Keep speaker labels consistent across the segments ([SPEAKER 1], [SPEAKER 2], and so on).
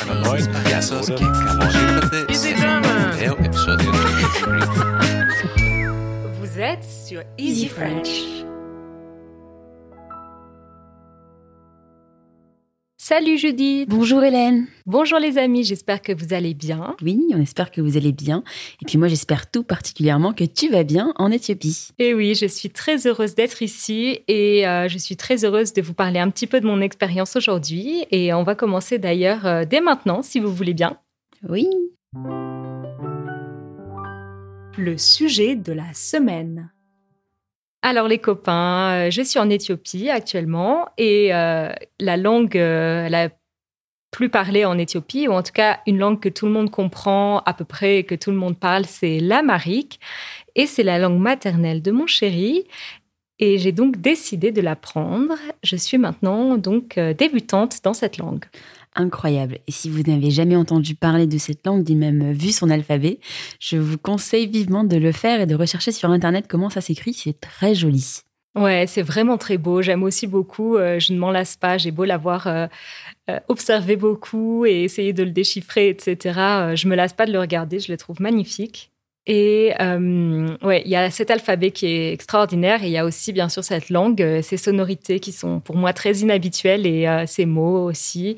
[SPEAKER 1] Einer neuen Episode
[SPEAKER 2] Vous êtes sur Easy French. Salut Judith
[SPEAKER 3] Bonjour Hélène.
[SPEAKER 2] Bonjour les amis, j'espère que vous allez bien.
[SPEAKER 3] Oui, on espère que vous allez bien. Et puis moi, j'espère tout particulièrement que tu vas bien en Éthiopie.
[SPEAKER 2] Et oui, je suis très heureuse d'être ici et euh, je suis très heureuse de vous parler un petit peu de mon expérience aujourd'hui. Et on va commencer d'ailleurs euh, dès maintenant, si vous voulez bien.
[SPEAKER 3] Oui.
[SPEAKER 2] Le sujet de la semaine. Alors les copains, euh, je suis en Éthiopie actuellement et euh, la langue euh, la plus parlée en Éthiopie, ou en tout cas une langue que tout le monde comprend à peu près et que tout le monde parle, c'est l'amharique. Et c'est la langue maternelle de mon chéri. Et j'ai donc décidé de l'apprendre. Je suis maintenant donc débutante dans cette langue.
[SPEAKER 3] Incroyable. Et si vous n'avez jamais entendu parler de cette langue, ni même vu son alphabet, je vous conseille vivement de le faire et de rechercher sur Internet comment ça s'écrit. C'est très joli.
[SPEAKER 2] Ouais, c'est vraiment très beau. J'aime aussi beaucoup. euh, je ne m'en lasse pas. J'ai beau l'avoir euh, euh, observé beaucoup et essayer de le déchiffrer, etc. euh, je me lasse pas de le regarder. Je le trouve magnifique. Et euh, ouais, il y a cet alphabet qui est extraordinaire il y a aussi bien sûr cette langue, euh, ces sonorités qui sont pour moi très inhabituelles et euh, ces mots aussi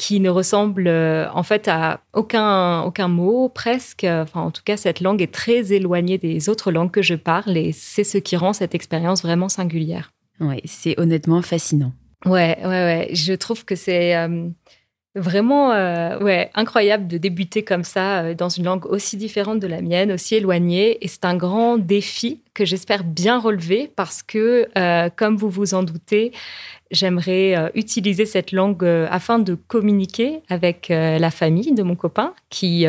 [SPEAKER 2] qui ne ressemblent euh, en fait à aucun aucun mot presque. Enfin, en tout cas, cette langue est très éloignée des autres langues que je parle et c'est ce qui rend cette expérience vraiment singulière.
[SPEAKER 3] Ouais, c'est honnêtement fascinant.
[SPEAKER 2] Ouais, ouais, ouais. Je trouve que c'est euh, vraiment euh, ouais, incroyable de débuter comme ça euh, dans une langue aussi différente de la mienne, aussi éloignée. Et c'est un grand défi que j'espère bien relever parce que, euh, comme vous vous en doutez, j'aimerais utiliser cette langue afin de communiquer avec la famille de mon copain qui,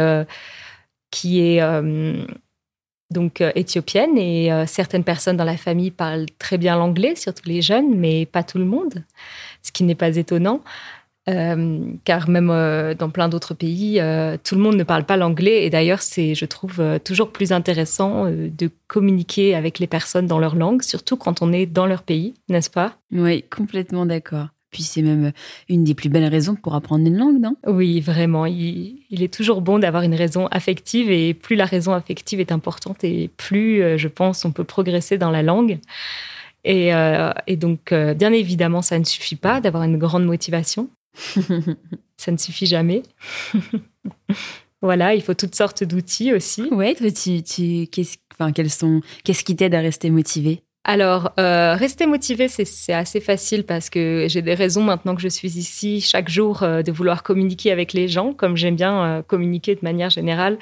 [SPEAKER 2] qui est donc éthiopienne et certaines personnes dans la famille parlent très bien l'anglais, surtout les jeunes, mais pas tout le monde, ce qui n'est pas étonnant. Euh, car même euh, dans plein d'autres pays, euh, tout le monde ne parle pas l'anglais. Et d'ailleurs, c'est, je trouve, toujours plus intéressant de communiquer avec les personnes dans leur langue, surtout quand on est dans leur pays, n'est-ce pas?
[SPEAKER 3] Oui, complètement d'accord. Puis c'est même une des plus belles raisons pour apprendre une langue, non?
[SPEAKER 2] Oui, vraiment. Il, il est toujours bon d'avoir une raison affective et plus la raison affective est importante et plus, je pense, on peut progresser dans la langue. Et, euh, et donc, euh, bien évidemment, ça ne suffit pas d'avoir une grande motivation. Ça ne suffit jamais. voilà, il faut toutes sortes d'outils aussi.
[SPEAKER 3] Ouais, toi, tu, tu, qu'est-ce, enfin, quels sont, qu'est-ce qui t'aide à rester motivé
[SPEAKER 2] Alors, euh, rester motivé, c'est, assez facile parce que j'ai des raisons maintenant que je suis ici chaque jour euh, de vouloir communiquer avec les gens, comme j'aime bien euh, communiquer de manière générale.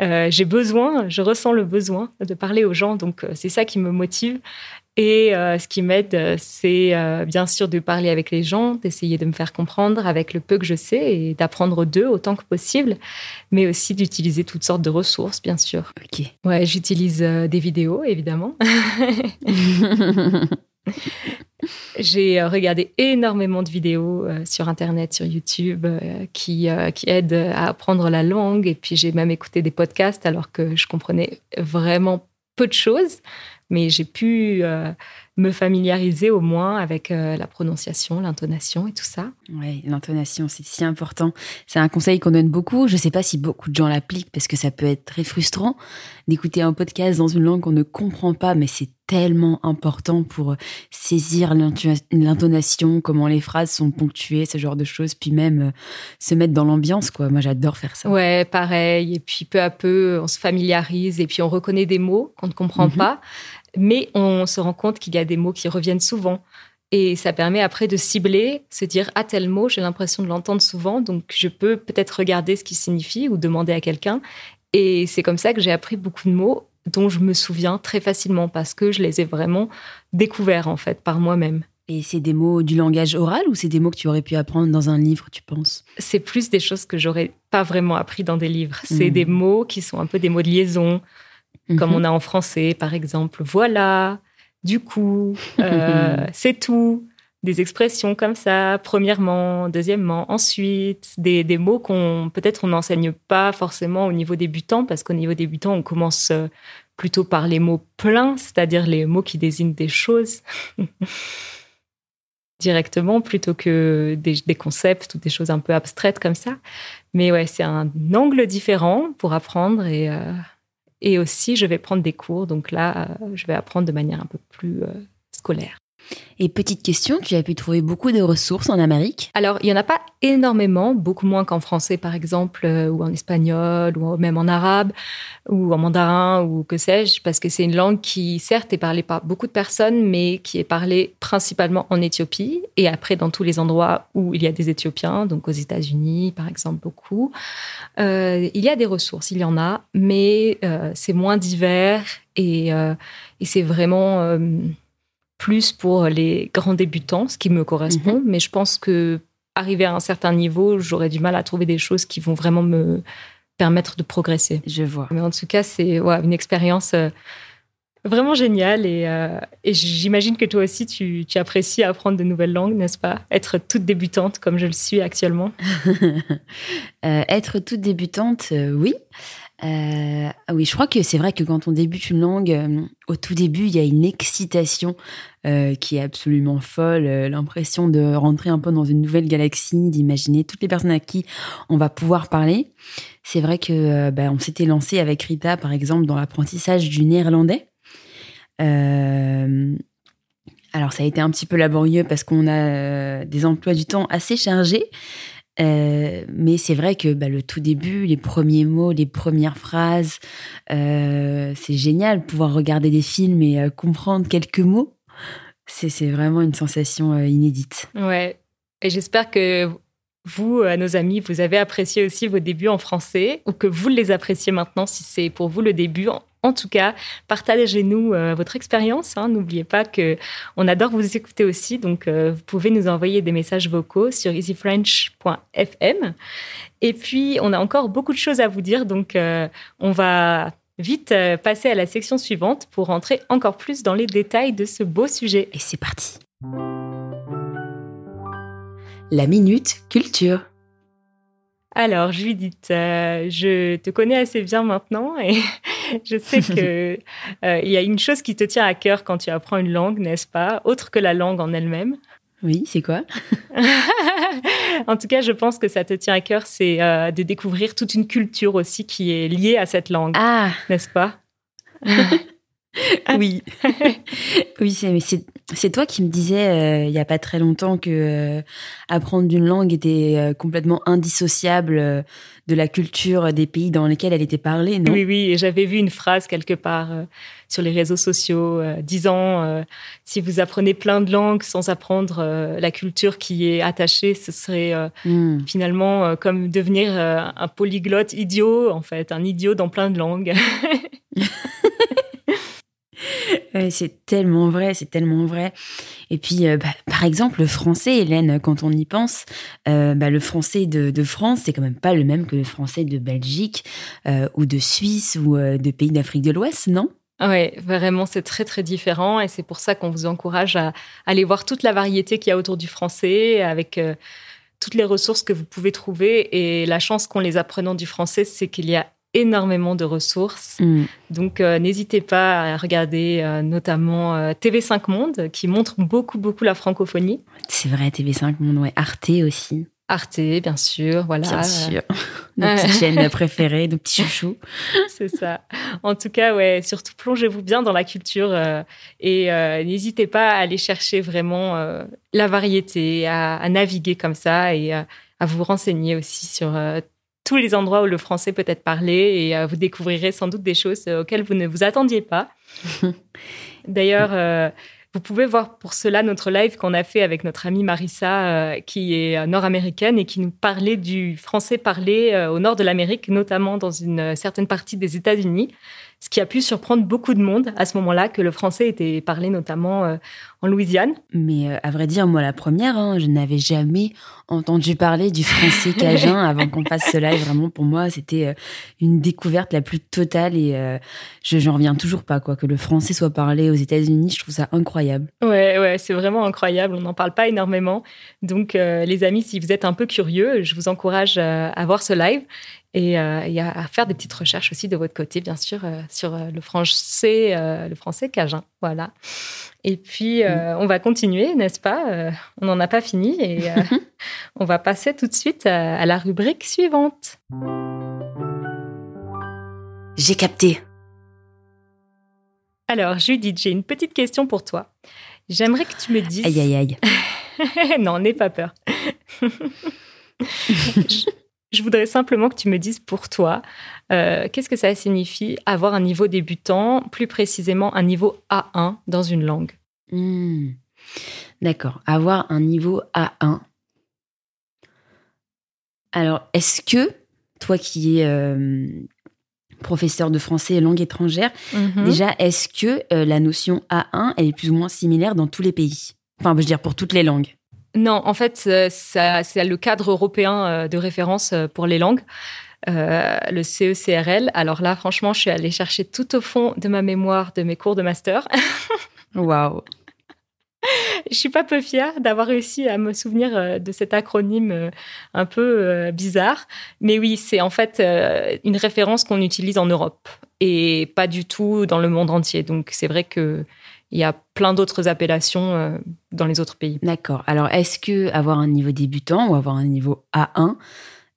[SPEAKER 2] J'ai besoin, je ressens le besoin de parler aux gens, donc c'est ça qui me motive. Et euh, ce qui m'aide, euh, c'est euh, bien sûr de parler avec les gens, d'essayer de me faire comprendre avec le peu que je sais et d'apprendre d'eux autant que possible, mais aussi d'utiliser toutes sortes de ressources, bien sûr.
[SPEAKER 3] Ok.
[SPEAKER 2] Ouais, j'utilise euh, des vidéos, évidemment. J'ai regardé énormément de vidéos sur Internet, sur YouTube, qui, qui aident à apprendre la langue. Et puis j'ai même écouté des podcasts alors que je comprenais vraiment peu de choses. Mais j'ai pu euh, me familiariser au moins avec euh, la prononciation, l'intonation et tout ça.
[SPEAKER 3] Ouais, l'intonation, c'est si important. C'est un conseil qu'on donne beaucoup. Je sais pas si beaucoup de gens l'appliquent parce que ça peut être très frustrant d'écouter un podcast dans une langue qu'on ne comprend pas, mais c'est tellement important pour saisir l'intu- l'intonation, comment les phrases sont ponctuées, ce genre de choses, puis même euh, se mettre dans l'ambiance, quoi. Moi, j'adore faire ça.
[SPEAKER 2] Ouais, pareil. Et puis peu à peu, on se familiarise et puis on reconnaît des mots qu'on ne comprend
[SPEAKER 3] Mhm.
[SPEAKER 2] pas, mais on se rend compte qu'il y a des mots qui reviennent souvent. Et ça permet après de cibler, se dire ah tel mot, j'ai l'impression de l'entendre souvent, donc je peux peut-être regarder ce qu'il signifie ou demander à quelqu'un. Et c'est comme ça que j'ai appris beaucoup de mots dont je me souviens très facilement parce que je les ai vraiment découverts en fait par moi-même.
[SPEAKER 3] Et c'est des mots du langage oral ou c'est des mots que tu aurais pu apprendre dans un livre, tu penses?
[SPEAKER 2] C'est plus des choses que j'aurais pas vraiment appris dans des livres. C'est
[SPEAKER 3] Mhm.
[SPEAKER 2] des mots qui sont un peu des mots de liaison, comme
[SPEAKER 3] Mhm.
[SPEAKER 2] on a en français, par exemple. Voilà, du coup, euh, c'est tout. Des expressions comme ça, premièrement, deuxièmement, ensuite, des, des mots qu'on peut-être on n'enseigne pas forcément au niveau débutant, parce qu'au niveau débutant, on commence euh, plutôt par les mots pleins, c'est-à-dire les mots qui désignent des choses. directement plutôt que des, des, concepts ou des choses un peu abstraites comme ça. Mais ouais, c'est un angle différent pour apprendre et, euh, et aussi je vais prendre des cours. Donc là, euh, je vais apprendre de manière un peu plus euh, scolaire.
[SPEAKER 3] Et petite question, tu as pu trouver beaucoup de ressources en Amérique?
[SPEAKER 2] Alors, il n'y en a pas énormément, beaucoup moins qu'en français par exemple, euh, ou en espagnol, ou même en arabe, ou en mandarin, ou que sais-je, parce que c'est une langue qui, certes, est parlée par beaucoup de personnes, mais qui est parlée principalement en Éthiopie, et après dans tous les endroits où il y a des Éthiopiens, donc aux États-Unis par exemple, beaucoup. Euh, il y a des ressources, il y en a, mais euh, c'est moins divers, et, c'est vraiment plus pour les grands débutants, ce qui me correspond. Mais je pense que arrivé à un certain niveau, j'aurais du mal à trouver des choses qui vont vraiment me permettre de progresser.
[SPEAKER 3] Je vois.
[SPEAKER 2] Mais en tout cas, c'est ouais, une expérience euh, vraiment géniale et, euh, et j'imagine que toi aussi, tu, tu, apprécies apprendre de nouvelles langues, n'est-ce pas? Être toute débutante comme je le suis actuellement.
[SPEAKER 3] euh, être toute débutante, oui. Euh, oui, je crois que c'est vrai que quand on débute une langue, euh, au tout début, il y a une excitation euh, qui est absolument folle, l'impression de rentrer un peu dans une nouvelle galaxie, d'imaginer toutes les personnes à qui on va pouvoir parler. C'est vrai que bah, on s'était lancé avec Rita, par exemple, dans l'apprentissage du néerlandais. Alors, ça a été un petit peu laborieux parce qu'on a des emplois du temps assez chargés. Euh, mais c'est vrai que bah, le tout début, les premiers mots, les premières phrases, euh, c'est génial pouvoir regarder des films et euh, comprendre quelques mots. C'est vraiment une sensation inédite.
[SPEAKER 2] Ouais, et j'espère que vous, à nos amis, vous avez apprécié aussi vos débuts en français ou que vous les appréciez maintenant si c'est pour vous le début. En tout cas, partagez-nous euh, votre expérience. Hein. N'oubliez pas que on adore vous écouter aussi, donc euh, vous pouvez nous envoyer des messages vocaux sur easyfrench.fm. Et puis, on a encore beaucoup de choses à vous dire, donc euh, on va vite passer à la section suivante pour rentrer encore plus dans les détails de ce beau sujet.
[SPEAKER 3] Et c'est parti. La minute culture.
[SPEAKER 2] Alors, Judith, je te connais assez bien maintenant et je sais que euh, il y a une chose qui te tient à cœur quand tu apprends une langue, n'est-ce pas Autre que la langue en elle-même?
[SPEAKER 3] Oui, c'est quoi?
[SPEAKER 2] En tout cas, je pense que ça te tient à cœur, c'est euh, de découvrir toute une culture aussi qui est liée à cette langue,
[SPEAKER 3] Ah,
[SPEAKER 2] n'est-ce pas?
[SPEAKER 3] Oui. oui, c'est, c'est, c'est toi qui me disais euh, il y a pas très longtemps que euh, apprendre une langue était euh, complètement indissociable de la culture des pays dans lesquels elle était parlée, non?
[SPEAKER 2] Oui, oui, j'avais vu une phrase quelque part euh, sur les réseaux sociaux euh, disant euh, si vous apprenez plein de langues sans apprendre la culture qui est attachée, ce serait
[SPEAKER 3] Hmm.
[SPEAKER 2] finalement comme devenir un polyglotte idiot, en fait, un idiot dans plein de langues.
[SPEAKER 3] C'est tellement vrai, c'est tellement vrai. Et puis, euh, bah, par exemple, le français, Hélène, quand on y pense, euh, bah, le français de, France, c'est quand même pas le même que le français de Belgique euh, ou de Suisse ou de pays d'Afrique de l'Ouest, non?
[SPEAKER 2] Oui, vraiment, c'est très, très différent. Et c'est pour ça qu'on vous encourage à aller voir toute la variété qu'il y a autour du français, avec toutes les ressources que vous pouvez trouver. Et la chance qu'ont les apprenants du français, c'est qu'il y a énormément de ressources.
[SPEAKER 3] Hmm.
[SPEAKER 2] Donc, euh, n'hésitez pas à regarder euh, notamment euh, TV5 Monde, qui montre beaucoup, beaucoup la francophonie.
[SPEAKER 3] C'est vrai, TV5 Monde, ouais. Arte aussi,
[SPEAKER 2] Arte, bien sûr, voilà.
[SPEAKER 3] bien sûr. Nos petites chaînes préférées, nos petits chouchous.
[SPEAKER 2] C'est ça. En tout cas, ouais, surtout plongez-vous bien dans la culture euh, et euh, n'hésitez pas à aller chercher vraiment euh, la variété, à, à naviguer comme ça et à, vous renseigner aussi sur tous les endroits où le français peut être parlé et euh, vous découvrirez sans doute des choses euh, auxquelles vous ne vous attendiez pas. D'ailleurs, euh, vous pouvez voir pour cela notre live qu'on a fait avec notre amie Marissa, euh, qui est nord-américaine et qui nous parlait du français parlé au nord de l'Amérique, notamment dans une certaine partie des États-Unis, ce qui a pu surprendre beaucoup de monde à ce moment-là, que le français était parlé notamment en Louisiane.
[SPEAKER 3] Mais euh, à vrai dire, moi, la première, hein, je n'avais jamais entendu parler du français cajun avant qu'on fasse ce live. Vraiment, pour moi, c'était euh, une découverte la plus totale et euh, je j'en reviens toujours pas. quoi Que le français soit parlé aux États-Unis, je trouve ça incroyable.
[SPEAKER 2] Ouais, ouais, c'est vraiment incroyable. On n'en parle pas énormément. Donc, euh, les amis, si vous êtes un peu curieux, je vous encourage à voir ce live. Et euh, il y a à faire des petites recherches aussi de votre côté, bien sûr, euh, sur euh, le français, euh, le français cajun. Voilà. Et puis, euh, on va continuer, n'est-ce pas? Euh, On n'en a pas fini et euh, on va passer tout de suite à, à la rubrique suivante.
[SPEAKER 3] J'ai capté.
[SPEAKER 2] Alors, Judith, j'ai une petite question pour toi. J'aimerais que tu me dises.
[SPEAKER 3] Aïe, aïe, aïe.
[SPEAKER 2] non, n'aie pas peur. je, voudrais simplement que tu me dises pour toi, euh, qu'est-ce que ça signifie avoir un niveau débutant, plus précisément un niveau A1 dans une langue?
[SPEAKER 3] Hmm. D'accord. Avoir un niveau A1. Alors, est-ce que, toi qui es euh, professeur de français et langue étrangère,
[SPEAKER 2] Mhm.
[SPEAKER 3] déjà, est-ce que euh, la notion A1, elle est plus ou moins similaire dans tous les pays? Enfin, je veux dire, pour toutes les langues.
[SPEAKER 2] Non, en fait, euh, c'est le cadre européen euh, de référence euh, pour les langues, euh, le CECRL. Alors là, franchement, je suis allée chercher tout au fond de ma mémoire de mes cours de master.
[SPEAKER 3] Waouh.
[SPEAKER 2] Je suis pas peu fière d'avoir réussi à me souvenir de cet acronyme un peu bizarre. Mais oui, c'est en fait une référence qu'on utilise en Europe et pas du tout dans le monde entier. Donc c'est vrai que il y a plein d'autres appellations euh, dans les autres pays.
[SPEAKER 3] D'accord. Alors, est-ce que avoir un niveau débutant ou avoir un niveau A1,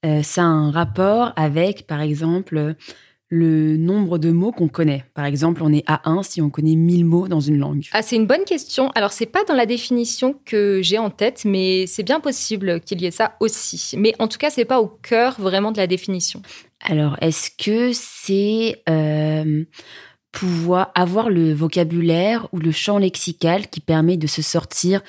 [SPEAKER 3] euh, ça a un rapport avec, par exemple, le nombre de mots qu'on connaît? Par exemple, on est A1 si on connaît 1000 mots dans une langue.
[SPEAKER 2] Ah, c'est une bonne question. Alors, c'est pas dans la définition que j'ai en tête, mais c'est bien possible qu'il y ait ça aussi. Mais en tout cas, c'est pas au cœur vraiment de la définition.
[SPEAKER 3] Alors, est-ce que c'est euh, pouvoir avoir le vocabulaire ou le champ lexical qui permet de se sortir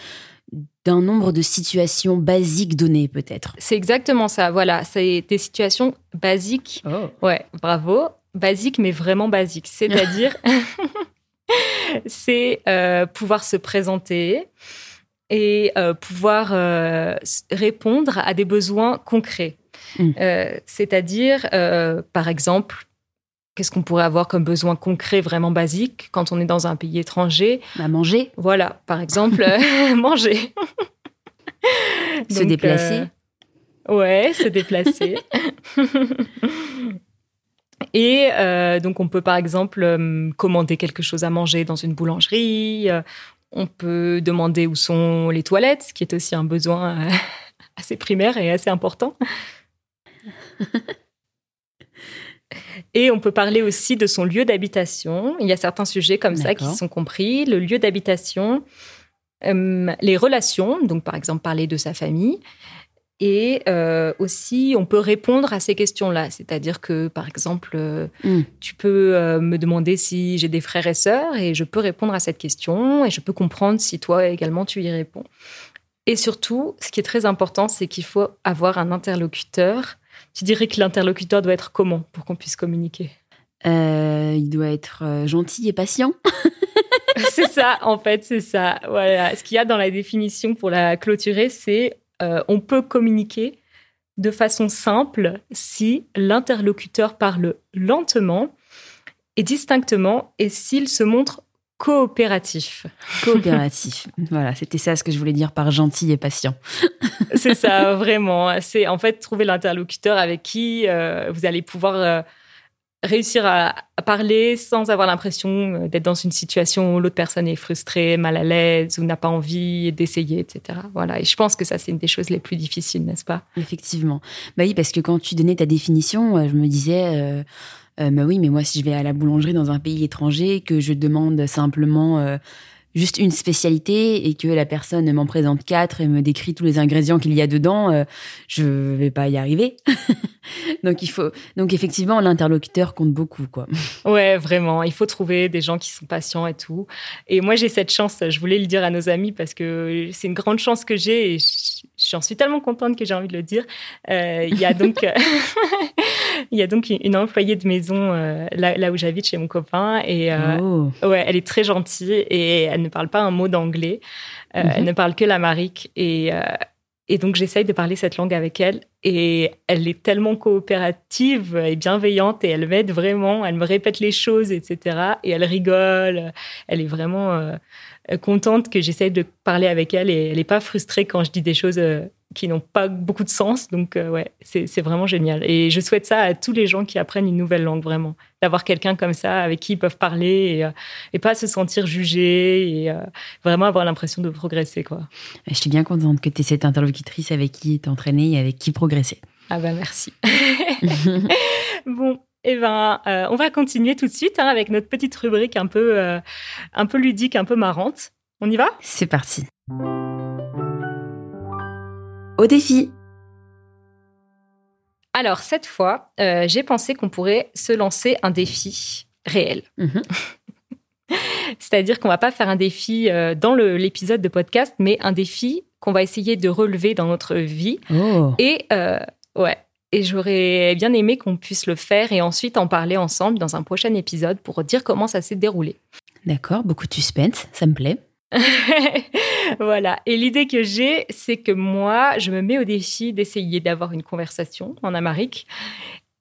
[SPEAKER 3] d'un nombre de situations basiques données, peut-être
[SPEAKER 2] C'est exactement ça. Voilà, c'est des situations basiques Ouais, bravo. Basique, mais vraiment basique. C'est-à-dire, c'est euh, pouvoir se présenter et euh, pouvoir euh, répondre à des besoins concrets.
[SPEAKER 3] Mm.
[SPEAKER 2] Euh, C'est-à-dire, euh, par exemple, qu'est-ce qu'on pourrait avoir comme besoin concret vraiment basique quand on est dans un pays étranger?
[SPEAKER 3] À manger
[SPEAKER 2] Voilà, par exemple, euh, manger.
[SPEAKER 3] Se
[SPEAKER 2] Donc,
[SPEAKER 3] déplacer
[SPEAKER 2] euh, ouais, se déplacer. Et euh, donc, on peut par exemple euh, commander quelque chose à manger dans une boulangerie. euh, on peut demander où sont les toilettes, ce qui est aussi un besoin assez primaire et assez important. Et on peut parler aussi de son lieu d'habitation. Il y a certains sujets comme ça qui sont compris. Le lieu d'habitation, euh, les relations, donc par exemple parler de sa famille. Et euh, aussi, on peut répondre à ces questions-là. C'est-à-dire que, par exemple, euh,
[SPEAKER 3] Mm.
[SPEAKER 2] tu peux euh, me demander si j'ai des frères et sœurs et je peux répondre à cette question et je peux comprendre si toi également tu y réponds. Et surtout, ce qui est très important, c'est qu'il faut avoir un interlocuteur. Tu dirais que l'interlocuteur doit être comment pour qu'on puisse communiquer?
[SPEAKER 3] Euh, Il doit être euh, gentil et patient.
[SPEAKER 2] C'est ça, en fait, c'est ça. Voilà. Ce qu'il y a dans la définition pour la clôturer, c'est euh, on peut communiquer de façon simple si l'interlocuteur parle lentement et distinctement et s'il se montre coopératif.
[SPEAKER 3] Coopératif. voilà, c'était ça ce que je voulais dire par gentil et patient.
[SPEAKER 2] C'est ça, vraiment. C'est en fait trouver l'interlocuteur avec qui euh, vous allez pouvoir euh, réussir à, à parler sans avoir l'impression euh, d'être dans une situation où l'autre personne est frustrée, mal à l'aise ou n'a pas envie d'essayer, etc. Voilà. Et je pense que ça, c'est une des choses les plus difficiles, n'est-ce pas?
[SPEAKER 3] Effectivement. Bah oui, parce que quand tu donnais ta définition, je me disais, euh, euh, bah oui, mais moi, si je vais à la boulangerie dans un pays étranger, que je demande simplement euh, juste une spécialité et que la personne m'en présente quatre et me décrit tous les ingrédients qu'il y a dedans, euh, je vais pas y arriver. donc il faut, donc effectivement, l'interlocuteur compte beaucoup, quoi.
[SPEAKER 2] Ouais, vraiment. Il faut trouver des gens qui sont patients et tout. Et moi, j'ai cette chance. Je voulais le dire à nos amis parce que c'est une grande chance que j'ai et j'en suis tellement contente que j'ai envie de le dire. Euh, Il y a donc, il y a donc une employée de maison euh, là, là où j'habite chez mon copain et euh,
[SPEAKER 3] Oh.
[SPEAKER 2] Ouais, elle est très gentille et elle ne parle pas un mot d'anglais. Euh,
[SPEAKER 3] Mhm.
[SPEAKER 2] Elle ne parle que l'amérique. Et, et donc, j'essaye de parler cette langue avec elle. Et elle est tellement coopérative et bienveillante et elle m'aide vraiment. Elle me répète les choses, etc. Et elle rigole. Elle est vraiment contente que j'essaye de parler avec elle et elle n'est pas frustrée quand je dis des choses qui n'ont pas beaucoup de sens. Donc, euh, ouais, c'est vraiment génial. Et je souhaite ça à tous les gens qui apprennent une nouvelle langue, vraiment. D'avoir quelqu'un comme ça avec qui ils peuvent parler et, euh, et pas se sentir jugé et euh, vraiment avoir l'impression de progresser, quoi.
[SPEAKER 3] Je suis bien contente que tu aies cette interlocutrice avec qui t'entraîner et avec qui progresser.
[SPEAKER 2] Ah bah merci. bon, eh ben, euh, on va continuer tout de suite hein, avec notre petite rubrique un peu, euh, un peu ludique, un peu marrante. On y va?
[SPEAKER 3] C'est parti. Au défi.
[SPEAKER 2] Alors cette fois, euh, j'ai pensé qu'on pourrait se lancer un défi réel.
[SPEAKER 3] Mhm.
[SPEAKER 2] C'est-à-dire qu'on va pas faire un défi euh, dans l'épisode de podcast, mais un défi qu'on va essayer de relever dans notre vie.
[SPEAKER 3] Oh.
[SPEAKER 2] Et euh, ouais. Et j'aurais bien aimé qu'on puisse le faire et ensuite en parler ensemble dans un prochain épisode pour dire comment ça s'est déroulé.
[SPEAKER 3] D'accord, beaucoup de suspense, ça me plaît.
[SPEAKER 2] voilà. Et l'idée que j'ai, c'est que moi, je me mets au défi d'essayer d'avoir une conversation en amérique.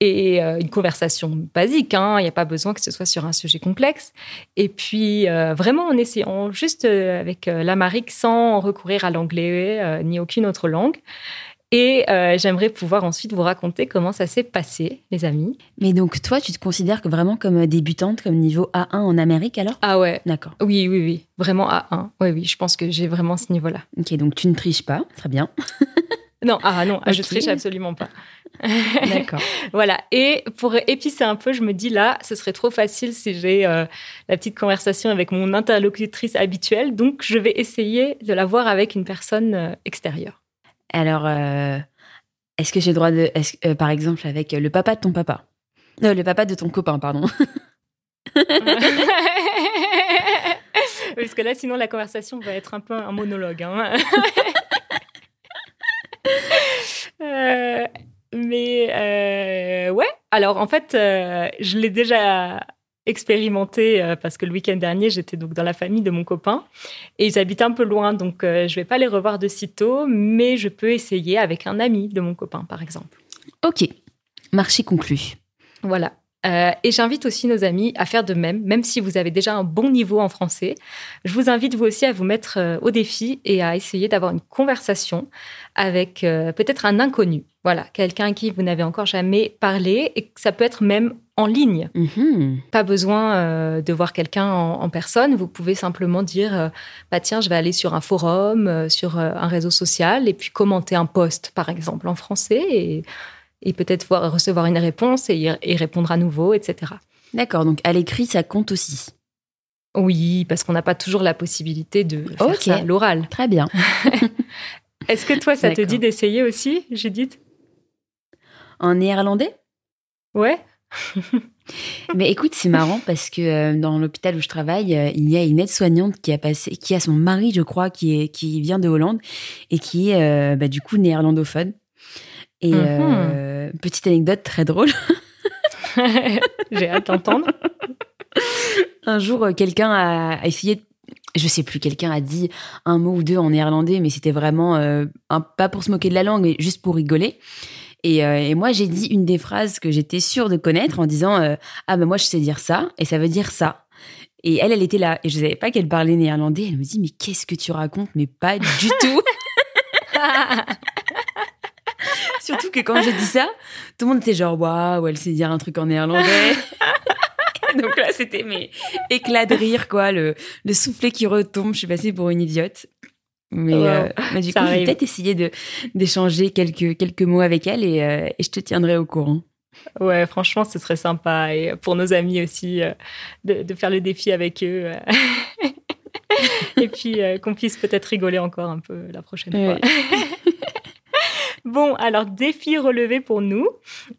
[SPEAKER 2] Et euh, une conversation basique, hein. il n'y a pas besoin que ce soit sur un sujet complexe. Et puis, euh, vraiment en essayant juste euh, avec l'amérique sans recourir à l'anglais ni aucune autre langue. Et euh, j'aimerais pouvoir ensuite vous raconter comment ça s'est passé, les amis.
[SPEAKER 3] Mais donc, toi, tu te considères que vraiment comme débutante, comme niveau A1 en Amérique alors?
[SPEAKER 2] Ah ouais,
[SPEAKER 3] D'accord.
[SPEAKER 2] oui, oui, oui, vraiment A1. Oui, oui, je pense que j'ai vraiment ce niveau-là.
[SPEAKER 3] Ok, donc tu ne triches pas, très bien.
[SPEAKER 2] Non, ah non, je
[SPEAKER 3] Ok.
[SPEAKER 2] triche absolument pas.
[SPEAKER 3] D'accord.
[SPEAKER 2] Voilà. Et pour épicer un peu, je me dis là, ce serait trop facile si j'ai euh, la petite conversation avec mon interlocutrice habituelle. Donc, je vais essayer de la voir avec une personne euh, extérieure.
[SPEAKER 3] Alors, euh, est-ce que j'ai le droit de. euh, par exemple, avec le papa de ton papa? Non, le papa de ton copain, pardon.
[SPEAKER 2] Parce que là, sinon, la conversation va être un peu un monologue. hein. Euh, mais euh, ouais, alors en fait, euh, je l'ai déjà expérimenté euh, parce que le week-end dernier, j'étais donc dans la famille de mon copain et ils habitent un peu loin, donc euh, je vais pas les revoir de sitôt, mais je peux essayer avec un ami de mon copain, par exemple.
[SPEAKER 3] Ok, marché conclu.
[SPEAKER 2] Voilà. Euh, et j'invite aussi nos amis à faire de même, même si vous avez déjà un bon niveau en français. Je vous invite vous aussi à vous mettre euh, au défi et à essayer d'avoir une conversation avec peut-être un inconnu. Voilà, quelqu'un à qui vous n'avez encore jamais parlé et ça peut être même en ligne.
[SPEAKER 3] Mhm.
[SPEAKER 2] Pas besoin euh, de voir quelqu'un en, en personne. Vous pouvez simplement dire, euh, bah tiens, je vais aller sur un forum, euh, sur un réseau social et puis commenter un post, par exemple, en français et, et peut-être voir, recevoir une réponse et, répondre à nouveau, etc.
[SPEAKER 3] D'accord, donc à l'écrit, ça compte aussi.
[SPEAKER 2] Oui, parce qu'on n'a pas toujours la possibilité de faire ça à l'oral.
[SPEAKER 3] Très bien.
[SPEAKER 2] Est-ce que toi, ça te dit d'essayer aussi, Judith?
[SPEAKER 3] En néerlandais?
[SPEAKER 2] Ouais
[SPEAKER 3] Mais écoute, c'est marrant parce que euh, dans l'hôpital où je travaille, euh, il y a une aide-soignante qui a passé, qui a son mari, je crois, qui est qui vient de Hollande et qui est euh, bah, du coup néerlandophone. Et
[SPEAKER 2] Mhm.
[SPEAKER 3] petite anecdote très drôle.
[SPEAKER 2] J'ai hâte d'entendre.
[SPEAKER 3] Un jour, quelqu'un a, a essayé, de- je sais plus, quelqu'un a dit un mot ou deux en néerlandais, mais c'était vraiment euh, un- pas pour se moquer de la langue, mais juste pour rigoler. Et, euh, et moi, j'ai dit une des phrases que j'étais sûre de connaître en disant euh, ah ben moi je sais dire ça et ça veut dire ça. Et elle, elle était là et je savais pas qu'elle parlait néerlandais. Elle me dit mais qu'est-ce que tu racontes? Mais pas du tout. Surtout que quand j'ai dit ça, tout le monde était genre waouh, elle sait dire un truc en néerlandais. Donc là, c'était mais éclat de rire quoi, le, le soufflet qui retombe. Je suis passée pour une idiote. Mais,
[SPEAKER 2] Wow,
[SPEAKER 3] euh, mais du
[SPEAKER 2] ça
[SPEAKER 3] coup, je vais peut-être essayer de d'échanger quelques quelques mots avec elle et, euh, et je te tiendrai au courant.
[SPEAKER 2] Ouais, franchement, ce serait sympa. Et pour nos amis aussi, euh, de, de faire le défi avec eux. Et puis qu'on puisse peut-être rigoler encore un peu la prochaine fois. Bon, alors défi relevé pour nous.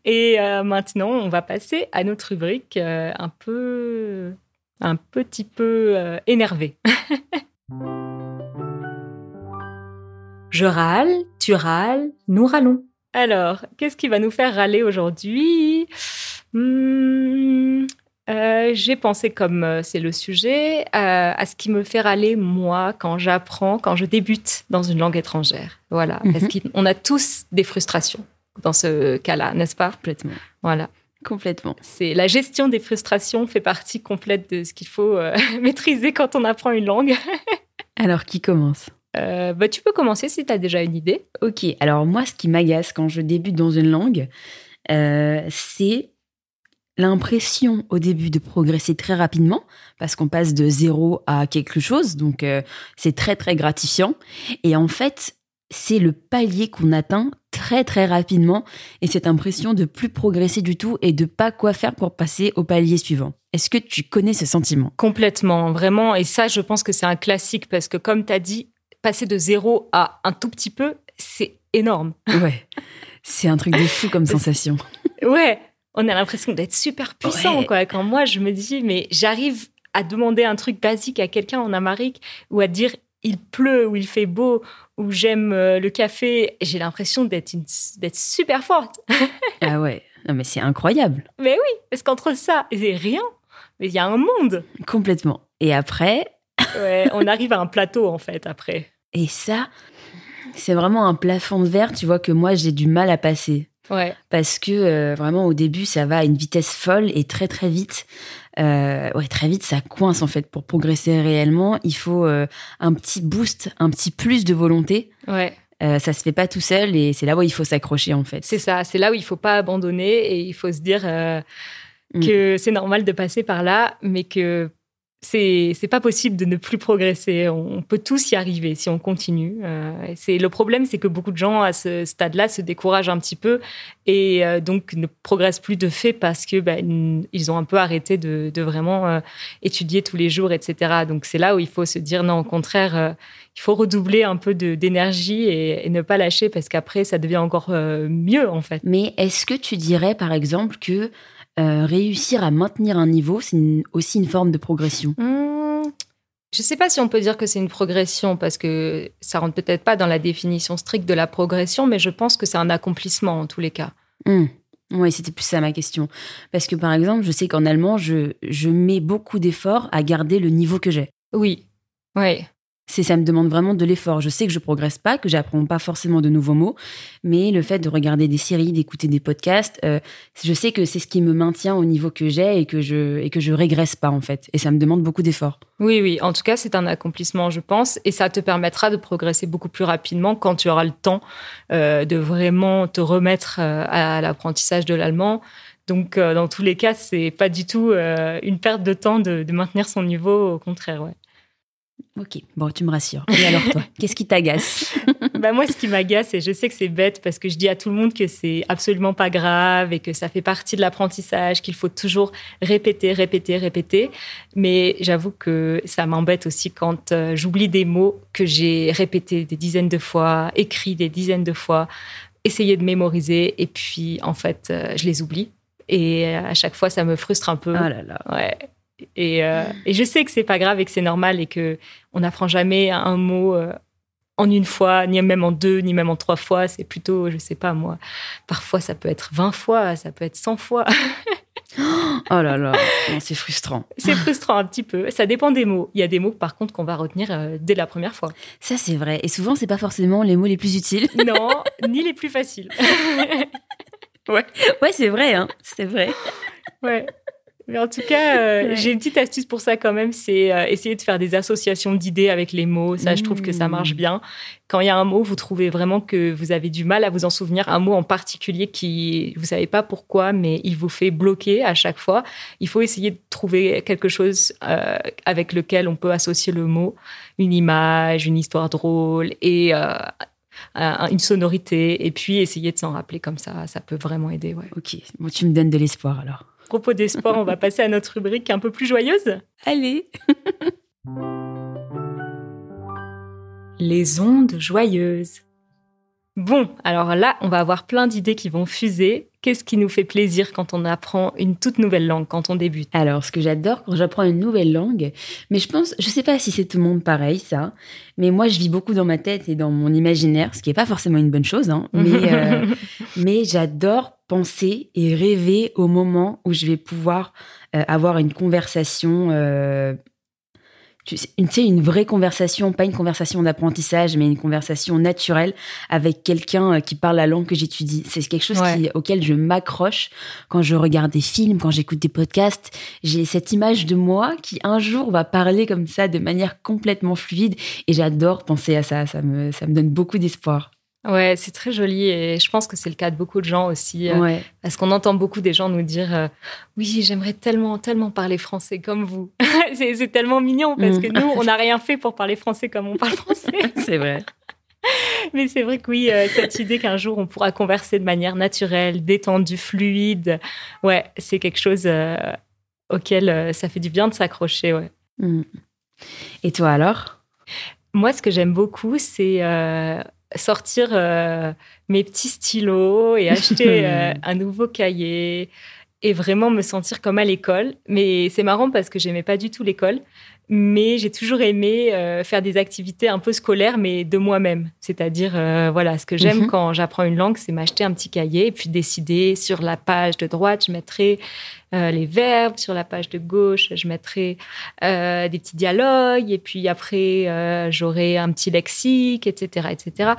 [SPEAKER 2] Et euh, maintenant, on va passer à notre rubrique euh, un peu, un petit peu euh, énervée. Je râle, tu râles, nous râlons. Alors, qu'est-ce qui va nous faire râler aujourd'hui? Hmm, euh, J'ai pensé, comme euh, c'est le sujet, euh, à ce qui me fait râler, moi, quand j'apprends, quand je débute dans une langue étrangère. Voilà, parce
[SPEAKER 3] Mhm.
[SPEAKER 2] qu'on a tous des frustrations dans ce cas-là, n'est-ce pas?
[SPEAKER 3] Complètement.
[SPEAKER 2] Voilà.
[SPEAKER 3] Complètement.
[SPEAKER 2] C'est la gestion des frustrations fait partie complète de ce qu'il faut euh, maîtriser quand on apprend une langue.
[SPEAKER 3] Alors qui commence?
[SPEAKER 2] Euh, bah, tu peux commencer si tu as déjà une idée.
[SPEAKER 3] Ok, alors moi, ce qui m'agace quand je débute dans une langue, euh, c'est l'impression au début de progresser très rapidement, parce qu'on passe de zéro à quelque chose, donc euh, c'est très très gratifiant. Et en fait, c'est le palier qu'on atteint très très rapidement, et cette impression de plus progresser du tout et de pas quoi faire pour passer au palier suivant. Est-ce que tu connais ce sentiment?
[SPEAKER 2] Complètement, vraiment. Et ça, je pense que c'est un classique, parce que comme tu as dit, passer de zéro à un tout petit peu, c'est énorme.
[SPEAKER 3] Ouais, c'est un truc de fou comme sensation.
[SPEAKER 2] Ouais, on a l'impression d'être super puissant,
[SPEAKER 3] Ouais.
[SPEAKER 2] quoi. Quand moi, je me dis, mais j'arrive à demander un truc basique à quelqu'un en Amérique ou à dire il pleut ou il fait beau ou j'aime euh, le café, j'ai l'impression d'être d'être super forte.
[SPEAKER 3] Ah ouais, non mais c'est incroyable,
[SPEAKER 2] Mais oui, parce qu'entre ça et rien, mais il y a un monde.
[SPEAKER 3] complètement. Et après,
[SPEAKER 2] Ouais, on arrive à un plateau en fait après.
[SPEAKER 3] et ça, c'est vraiment un plafond de verre, tu vois, que moi j'ai du mal à passer.
[SPEAKER 2] Ouais,
[SPEAKER 3] parce que euh, vraiment au début ça va à une vitesse folle et très très vite euh, ouais très vite ça coince en fait pour progresser réellement il faut euh, un petit boost un petit plus de volonté
[SPEAKER 2] ouais,
[SPEAKER 3] Euh, ça se fait pas tout seul et c'est là où il faut s'accrocher en fait
[SPEAKER 2] c'est ça. C'est là où il faut pas abandonner et il faut se dire euh,
[SPEAKER 3] Mm.
[SPEAKER 2] que c'est normal de passer par là, mais que c'est pas possible de ne plus progresser. On peut tous y arriver si on continue. Euh, c'est le problème, c'est que beaucoup de gens à ce stade-là se découragent un petit peu et euh, donc ne progressent plus de fait parce que bah, ils ont un peu arrêté de, vraiment euh, étudier tous les jours, etc. Donc c'est là où il faut se dire non, au contraire, il faut redoubler un peu d'énergie et, ne pas lâcher parce qu'après ça devient encore mieux en fait.
[SPEAKER 3] mais est-ce que tu dirais par exemple que euh, réussir à maintenir un niveau c'est aussi une forme de progression
[SPEAKER 2] Hmm, Je sais pas si on peut dire que c'est une progression parce que ça rentre peut-être pas dans la définition stricte de la progression, mais je pense que c'est un accomplissement en tous les cas.
[SPEAKER 3] Hmm. Oui, c'était plus ça ma question. Parce que par exemple, je sais qu'en allemand, je, je mets beaucoup d'efforts à garder le niveau que j'ai.
[SPEAKER 2] Oui, oui,
[SPEAKER 3] C'est, ça me demande vraiment de l'effort. Je sais que je progresse pas, que j'apprends pas forcément de nouveaux mots, mais le fait de regarder des séries, d'écouter des podcasts, euh, je sais que c'est ce qui me maintient au niveau que j'ai et que je et que je régresse pas en fait. Et ça me demande beaucoup d'efforts.
[SPEAKER 2] oui, oui. En tout cas, c'est un accomplissement, je pense, et ça te permettra de progresser beaucoup plus rapidement quand tu auras le temps euh, de vraiment te remettre euh, à l'apprentissage de l'allemand. Donc, dans tous les cas, c'est pas du tout une perte de temps de, de maintenir son niveau, au contraire, ouais.
[SPEAKER 3] Ok, bon, tu me rassures. Et alors toi, qu'est-ce qui t'agace
[SPEAKER 2] Bah moi, ce qui m'agace, et je sais que c'est bête parce que je dis à tout le monde que c'est absolument pas grave et que ça fait partie de l'apprentissage, qu'il faut toujours répéter, répéter, répéter. Mais j'avoue que ça m'embête aussi quand euh, j'oublie des mots que j'ai répétés des dizaines de fois, écrits des dizaines de fois, essayé de mémoriser et puis en fait, euh, je les oublie. Et euh, à chaque fois, ça me frustre un peu.
[SPEAKER 3] Ah là là.
[SPEAKER 2] Ouais. Et, euh, et je sais que c'est pas grave et que c'est normal et que on n'apprend jamais un mot euh, en une fois, ni même en deux, ni même en trois fois. C'est plutôt, je sais pas moi, parfois ça peut être 20 fois, ça peut être 100 fois.
[SPEAKER 3] Oh là là, c'est frustrant.
[SPEAKER 2] c'est frustrant un petit peu. Ça dépend des mots. Il y a des mots par contre qu'on va retenir euh, dès la première fois.
[SPEAKER 3] Ça c'est vrai. Et souvent, c'est pas forcément les mots les plus utiles.
[SPEAKER 2] Non, ni les plus faciles.
[SPEAKER 3] Ouais, c'est vrai, hein. C'est vrai.
[SPEAKER 2] Ouais. Mais en tout cas, euh,
[SPEAKER 3] Ouais.
[SPEAKER 2] j'ai une petite astuce pour ça quand même, c'est euh, essayer de faire des associations d'idées avec les mots. Ça, je trouve que ça marche
[SPEAKER 3] Mmh.
[SPEAKER 2] bien. Quand il y a un mot, vous trouvez vraiment que vous avez du mal à vous en souvenir, un mot en particulier qui, vous savez pas pourquoi, mais il vous fait bloquer à chaque fois. Il faut essayer de trouver quelque chose euh, avec lequel on peut associer le mot, une image, une histoire drôle et un- une sonorité, et puis essayer de s'en rappeler comme ça. Ça peut vraiment aider. Ouais.
[SPEAKER 3] Ok, bon, tu me donnes de l'espoir alors.
[SPEAKER 2] Propos des sports, on va passer à notre rubrique un peu plus joyeuse.
[SPEAKER 3] Allez.
[SPEAKER 2] Les ondes joyeuses. Bon, alors là, on va avoir plein d'idées qui vont fuser. Qu'est-ce qui nous fait plaisir quand on apprend une toute nouvelle langue, quand on débute?
[SPEAKER 3] Alors, ce que j'adore quand j'apprends une nouvelle langue, mais je pense, je sais pas si c'est tout le monde pareil, ça, mais moi, je vis beaucoup dans ma tête et dans mon imaginaire, ce qui est pas forcément une bonne chose, hein, mais, euh, mais j'adore penser et rêver au moment où je vais pouvoir euh, avoir une conversation euh, tu sais, une, vraie conversation, pas une conversation d'apprentissage, mais une conversation naturelle avec quelqu'un euh, qui parle la langue que j'étudie. C'est quelque chose
[SPEAKER 2] Ouais.
[SPEAKER 3] qui, auquel je m'accroche quand je regarde des films, quand j'écoute des podcasts. J'ai cette image de moi qui un jour va parler comme ça de manière complètement fluide et j'adore penser à ça. Ça me, ça me donne beaucoup d'espoir.
[SPEAKER 2] Ouais, c'est très joli et je pense que c'est le cas de beaucoup de gens aussi. euh. Parce qu'on entend beaucoup des gens nous dire euh, Oui, j'aimerais tellement, tellement parler français comme vous. c'est tellement mignon parce
[SPEAKER 3] Mm.
[SPEAKER 2] que nous, on n'a rien fait pour parler français comme on parle français.
[SPEAKER 3] C'est vrai.
[SPEAKER 2] Mais c'est vrai que oui, euh, cette idée qu'un jour on pourra converser de manière naturelle, détendue, fluide, ouais, c'est quelque chose auquel ça fait du bien de s'accrocher. Ouais.
[SPEAKER 3] Mm. Et toi alors?
[SPEAKER 2] Moi, ce que j'aime beaucoup, c'est sortir euh, mes petits stylos et acheter euh, un nouveau cahier et vraiment me sentir comme à l'école. Mais c'est marrant parce que j'aimais pas du tout l'école, mais j'ai toujours aimé euh, faire des activités un peu scolaires, mais de moi-même. C'est-à-dire, euh, voilà, ce que j'aime
[SPEAKER 3] Mhm.
[SPEAKER 2] quand j'apprends une langue, c'est m'acheter un petit cahier et puis décider sur la page de droite, je mettrai euh, les verbes, sur la page de gauche, je mettrai des petits dialogues, et puis après, j'aurai un petit lexique, etc., etc.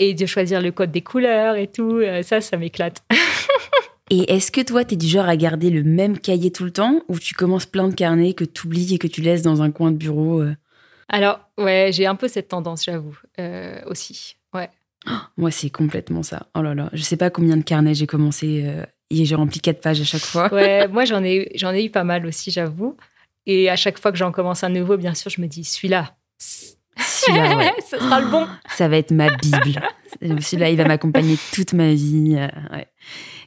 [SPEAKER 2] Et de choisir le code des couleurs et tout, ça, ça m'éclate.
[SPEAKER 3] Et est-ce que toi, t'es du genre à garder le même cahier tout le temps ou tu commences plein de carnets que tu oublies et que tu laisses dans un coin de bureau euh?
[SPEAKER 2] Alors, ouais, j'ai un peu cette tendance, j'avoue, euh, aussi. Ouais.
[SPEAKER 3] Moi, c'est complètement ça. Oh là là, je sais pas combien de carnets j'ai commencé euh, et j'ai rempli quatre pages à chaque fois.
[SPEAKER 2] Ouais, moi, j'en ai, j'en ai eu pas mal aussi, j'avoue. Et à chaque fois que j'en commence un nouveau, bien sûr, je me dis, celui-là,
[SPEAKER 3] Celui-là, ouais.
[SPEAKER 2] ce sera le bon.
[SPEAKER 3] ça va être ma bible. Celui-là, il va m'accompagner toute ma vie. ouais.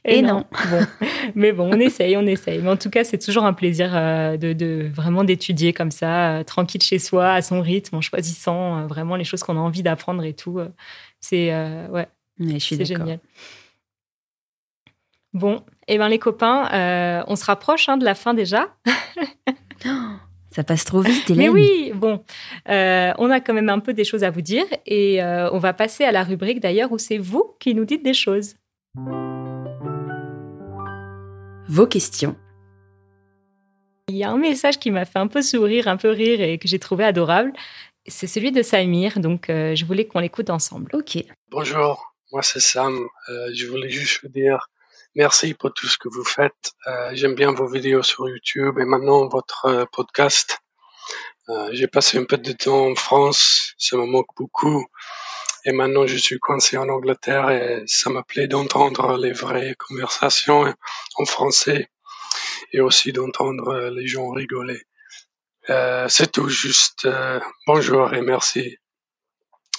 [SPEAKER 3] Et non.
[SPEAKER 2] Bon. Mais bon, on essaye, on essaye. Mais en tout cas, c'est toujours un plaisir euh, de, de vraiment d'étudier comme ça, euh, tranquille chez soi, à son rythme, en choisissant euh, vraiment les choses qu'on a envie d'apprendre et tout. C'est ouais,
[SPEAKER 3] Ouais, je suis
[SPEAKER 2] c'est génial. Bon, et ben les copains, on se rapproche hein, de la fin déjà.
[SPEAKER 3] Ça passe trop vite,
[SPEAKER 2] Mais
[SPEAKER 3] Hélène.
[SPEAKER 2] oui, bon, euh, on a quand même un peu des choses à vous dire et euh, on va passer à la rubrique d'ailleurs où c'est vous qui nous dites des choses.
[SPEAKER 3] Vos questions.
[SPEAKER 2] Il y a un message qui m'a fait un peu sourire, un peu rire et que j'ai trouvé adorable. C'est celui de Samir, donc euh, je voulais qu'on l'écoute ensemble.
[SPEAKER 3] Ok.
[SPEAKER 4] Bonjour, moi c'est Sam. Euh, je voulais juste vous dire merci pour tout ce que vous faites. Euh, J'aime bien vos vidéos sur YouTube et maintenant votre euh, podcast. Euh, J'ai passé un peu de temps en France, ça me manque beaucoup. Et maintenant je suis coincé en Angleterre et ça me plaît d'entendre les vraies conversations en français et aussi d'entendre les gens rigoler. Euh, C'est tout, juste euh, bonjour et merci.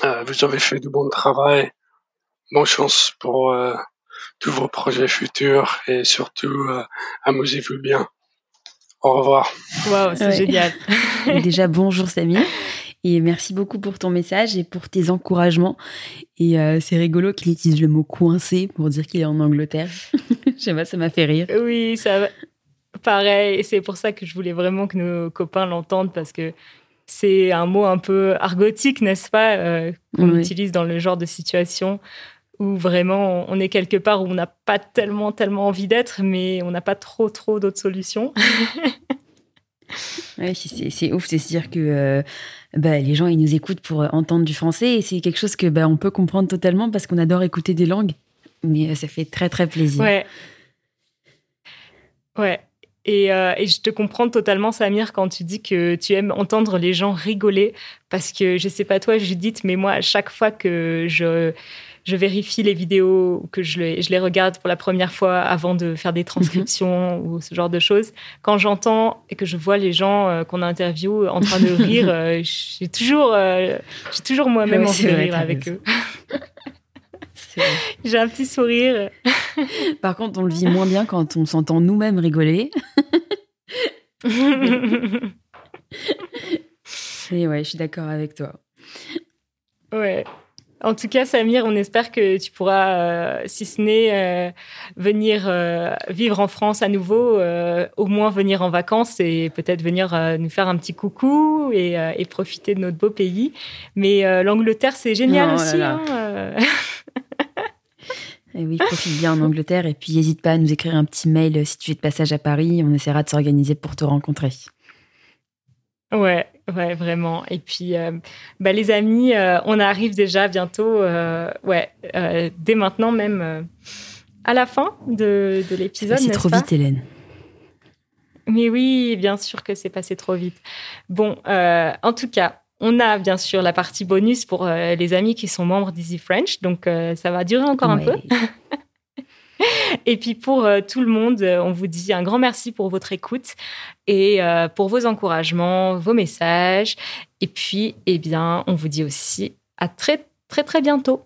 [SPEAKER 4] Euh, vous avez fait du bon travail. Bonne chance pour euh, tous vos projets futurs et surtout euh, amusez-vous bien. Au revoir.
[SPEAKER 2] Waouh, c'est
[SPEAKER 3] Ouais.
[SPEAKER 2] génial.
[SPEAKER 3] Déjà, bonjour Samir. Et merci beaucoup pour ton message et pour tes encouragements. Et euh, c'est rigolo qu'il utilise le mot coincé pour dire qu'il est en Angleterre. Je sais pas, ça m'a fait rire.
[SPEAKER 2] Oui, ça va. Pareil, c'est pour ça que je voulais vraiment que nos copains l'entendent parce que c'est un mot un peu argotique, n'est-ce pas, euh, qu'on
[SPEAKER 3] Oui.
[SPEAKER 2] utilise dans le genre de situation où vraiment on est quelque part où on n'a pas tellement, tellement envie d'être, mais on n'a pas trop, trop d'autres solutions.
[SPEAKER 3] Ouais, c'est c'est ouf de se dire que euh, bah, les gens ils nous écoutent pour euh, entendre du français et c'est quelque chose que bah, on peut comprendre totalement parce qu'on adore écouter des langues. Mais euh, ça fait très très plaisir.
[SPEAKER 2] Ouais. Ouais. Et, euh, et je te comprends totalement, Samir, quand tu dis que tu aimes entendre les gens rigoler. Parce que je sais pas toi, Judith, mais moi, à chaque fois que je, je vérifie les vidéos, ou que je les, je les regarde pour la première fois avant de faire des transcriptions ou ce genre de choses, quand j'entends et que je vois les gens euh, qu'on interviewe en train de rire, euh, j'ai toujours, euh, j'ai toujours moi-même envie de
[SPEAKER 3] vrai,
[SPEAKER 2] rire avec
[SPEAKER 3] raison.
[SPEAKER 2] eux. J'ai un petit sourire.
[SPEAKER 3] Par contre, on le vit moins bien quand on s'entend nous-mêmes rigoler. Et ouais, je suis d'accord avec toi.
[SPEAKER 2] Ouais. En tout cas, Samir, on espère que tu pourras, euh, si ce n'est euh, venir euh, vivre en France à nouveau, au moins venir en vacances et peut-être venir nous faire un petit coucou et, et profiter de notre beau pays. Mais l'Angleterre, c'est génial
[SPEAKER 3] Oh
[SPEAKER 2] aussi.
[SPEAKER 3] là.
[SPEAKER 2] hein.
[SPEAKER 3] Et oui, profite bien en Angleterre et puis n'hésite pas à nous écrire un petit mail si tu es de passage à Paris. On essaiera de s'organiser pour te rencontrer.
[SPEAKER 2] Ouais, Ouais, vraiment. Et puis, euh, bah, les amis, euh, on arrive déjà bientôt, euh, ouais, dès maintenant même à la fin de, de l'épisode.
[SPEAKER 3] C'est
[SPEAKER 2] n'est-ce
[SPEAKER 3] trop
[SPEAKER 2] pas?
[SPEAKER 3] Vite, Hélène.
[SPEAKER 2] Mais oui, bien sûr que c'est passé trop vite. Bon, en tout cas, on a bien sûr la partie bonus pour les amis qui sont membres d'Easy French, donc ça va durer encore un peu. Et puis pour euh, tout le monde, euh, on vous dit un grand merci pour votre écoute et euh, pour vos encouragements, vos messages. Et puis, eh bien, on vous dit aussi à très très très bientôt.